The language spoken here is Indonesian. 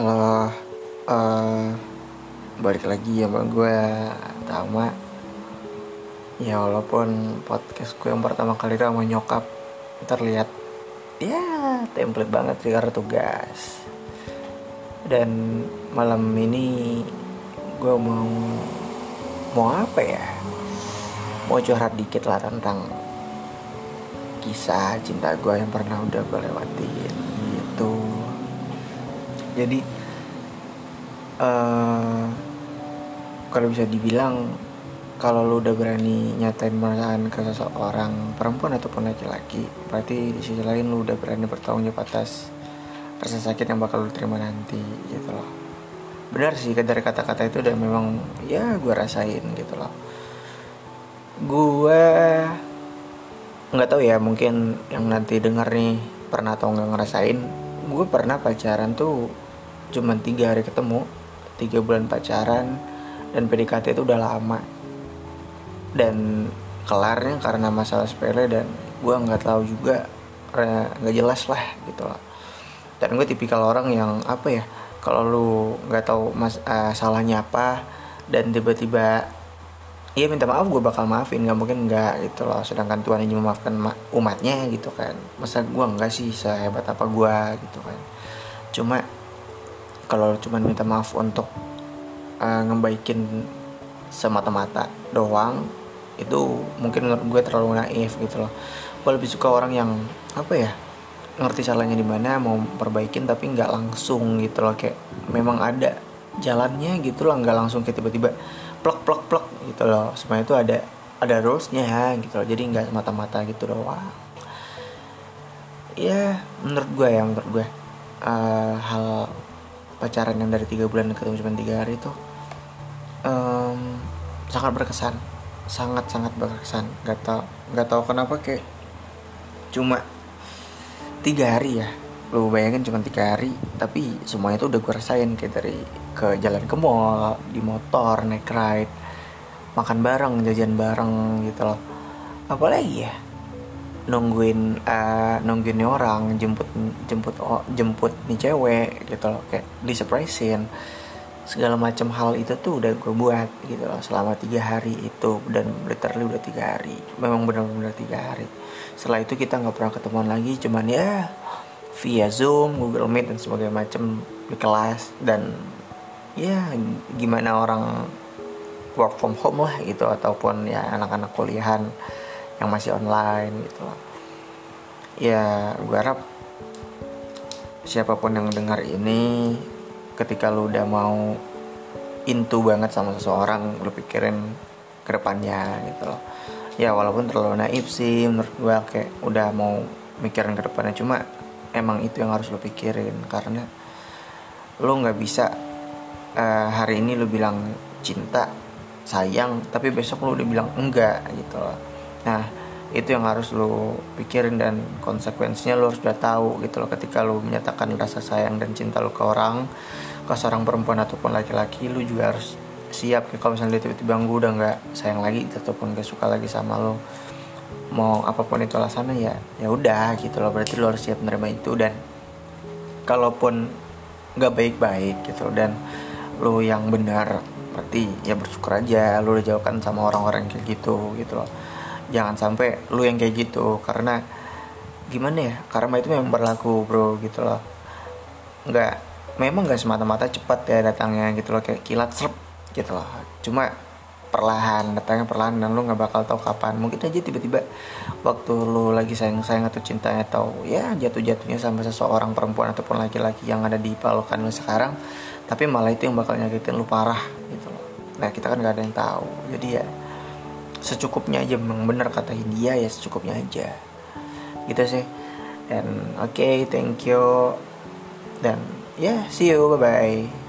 Halo, uh, balik lagi sama gue Tama. Ya walaupun podcast gue yang pertama kali itu sama nyokap. Terlihat ya template banget sih karena tugas. Dan malam ini gue mau mau apa ya? Mau curhat dikit lah tentang kisah cinta gue yang pernah udah gue lewatin jadi uh, kalau bisa dibilang kalau lu udah berani nyatain perasaan ke seseorang perempuan ataupun laki-laki berarti di sisi lain lu udah berani bertanggung jawab atas rasa sakit yang bakal lu terima nanti gitu loh. Benar sih dari kata-kata itu udah memang ya gue rasain gitu loh. Gue nggak tahu ya mungkin yang nanti denger nih pernah atau nggak ngerasain gue pernah pacaran tuh cuma tiga hari ketemu tiga bulan pacaran dan PDKT itu udah lama. Dan kelarnya karena masalah sepele dan gue nggak tahu juga nggak jelas lah gitu loh dan gue tipikal orang yang apa ya kalau lu nggak tahu mas uh, salahnya apa dan tiba-tiba Iya minta maaf gue bakal maafin nggak mungkin nggak gitu loh sedangkan Tuhan ini memaafkan umatnya gitu kan. Masa gue nggak sih sehebat apa gue gitu kan. Cuma kalau cuma minta maaf untuk uh, ngebaikin semata-mata doang itu mungkin menurut gue terlalu naif gitu loh. Gue lebih suka orang yang apa ya ngerti salahnya di mana mau perbaikin tapi nggak langsung gitu loh. Kayak memang ada jalannya gitu loh nggak langsung kayak tiba-tiba plek plek plek gitu loh. Semuanya itu ada ada rulesnya gitu loh. Jadi nggak semata-mata gitu doang. Ya menurut gue ya menurut gue uh, hal pacaran yang dari tiga bulan ketemu cuma tiga hari itu um, sangat berkesan. Sangat sangat berkesan. Nggak tau nggak tau kenapa kayak cuma tiga hari ya. Lu bayangin cuma tiga hari tapi semuanya itu udah gue rasain kayak dari ke jalan ke mall di motor naik ride makan bareng jajan bareng gitu loh. Apalagi ya nungguin uh, nungguin nih orang jemput jemput oh, jemput nih cewek gitu loh. Kayak di surprisein. Segala macam hal itu tuh udah gue buat gitu loh selama tiga hari itu. Dan literally udah tiga hari. Memang benar-benar tiga hari. Setelah itu kita nggak pernah ketemuan lagi. Cuman ya via zoom google meet dan sebagainya macam di kelas. Dan ya gimana orang work from home lah gitu. Ataupun ya anak-anak kuliahan yang masih online gitu. Ya gue harap siapa pun yang dengar ini ketika lu udah mau into banget sama seseorang lu pikirin ke depannya gitu loh. Ya walaupun terlalu naif sih menurut gue kayak udah mau mikirin ke depannya. Cuma emang itu yang harus lu pikirin karena lu nggak bisa uh, hari ini lu bilang cinta sayang tapi besok lu udah bilang enggak gitu loh nah itu yang harus lo pikirin dan konsekuensinya lo harus udah tahu gitu loh. Ketika lo menyatakan rasa sayang dan cinta lo ke orang ke seorang perempuan ataupun laki-laki lo juga harus siap. Kalau misalnya dia tiba-tiba gue udah nggak sayang lagi ataupun gak suka lagi sama lo mau apa pun itu alasannya ya ya udah gitu loh. Berarti lo harus siap menerima itu. Dan kalaupun nggak baik-baik gitu loh, dan lo yang benar berarti ya bersyukur aja. Lo udah jauhkan sama orang-orang kayak gitu gitu loh jangan sampai lu yang kayak gitu. Karena gimana ya karma itu memang berlaku bro gitu loh. Nggak memang nggak semata-mata cepat ya datangnya gitu loh kayak kilat serp gitu loh. Cuma perlahan datangnya perlahan dan lu nggak bakal tahu kapan. Mungkin aja tiba-tiba waktu lu lagi sayang-sayang atau cintanya atau ya jatuh-jatuhnya sama seseorang perempuan ataupun laki-laki yang ada di palokan lu sekarang tapi malah itu yang bakal nyakitin lu parah gitu loh. Nah kita kan nggak ada yang tahu. Jadi ya secukupnya aja memang benar kata India ya secukupnya aja. Gitu sih. Dan oke okay, thank you. Dan ya yeah, see you bye bye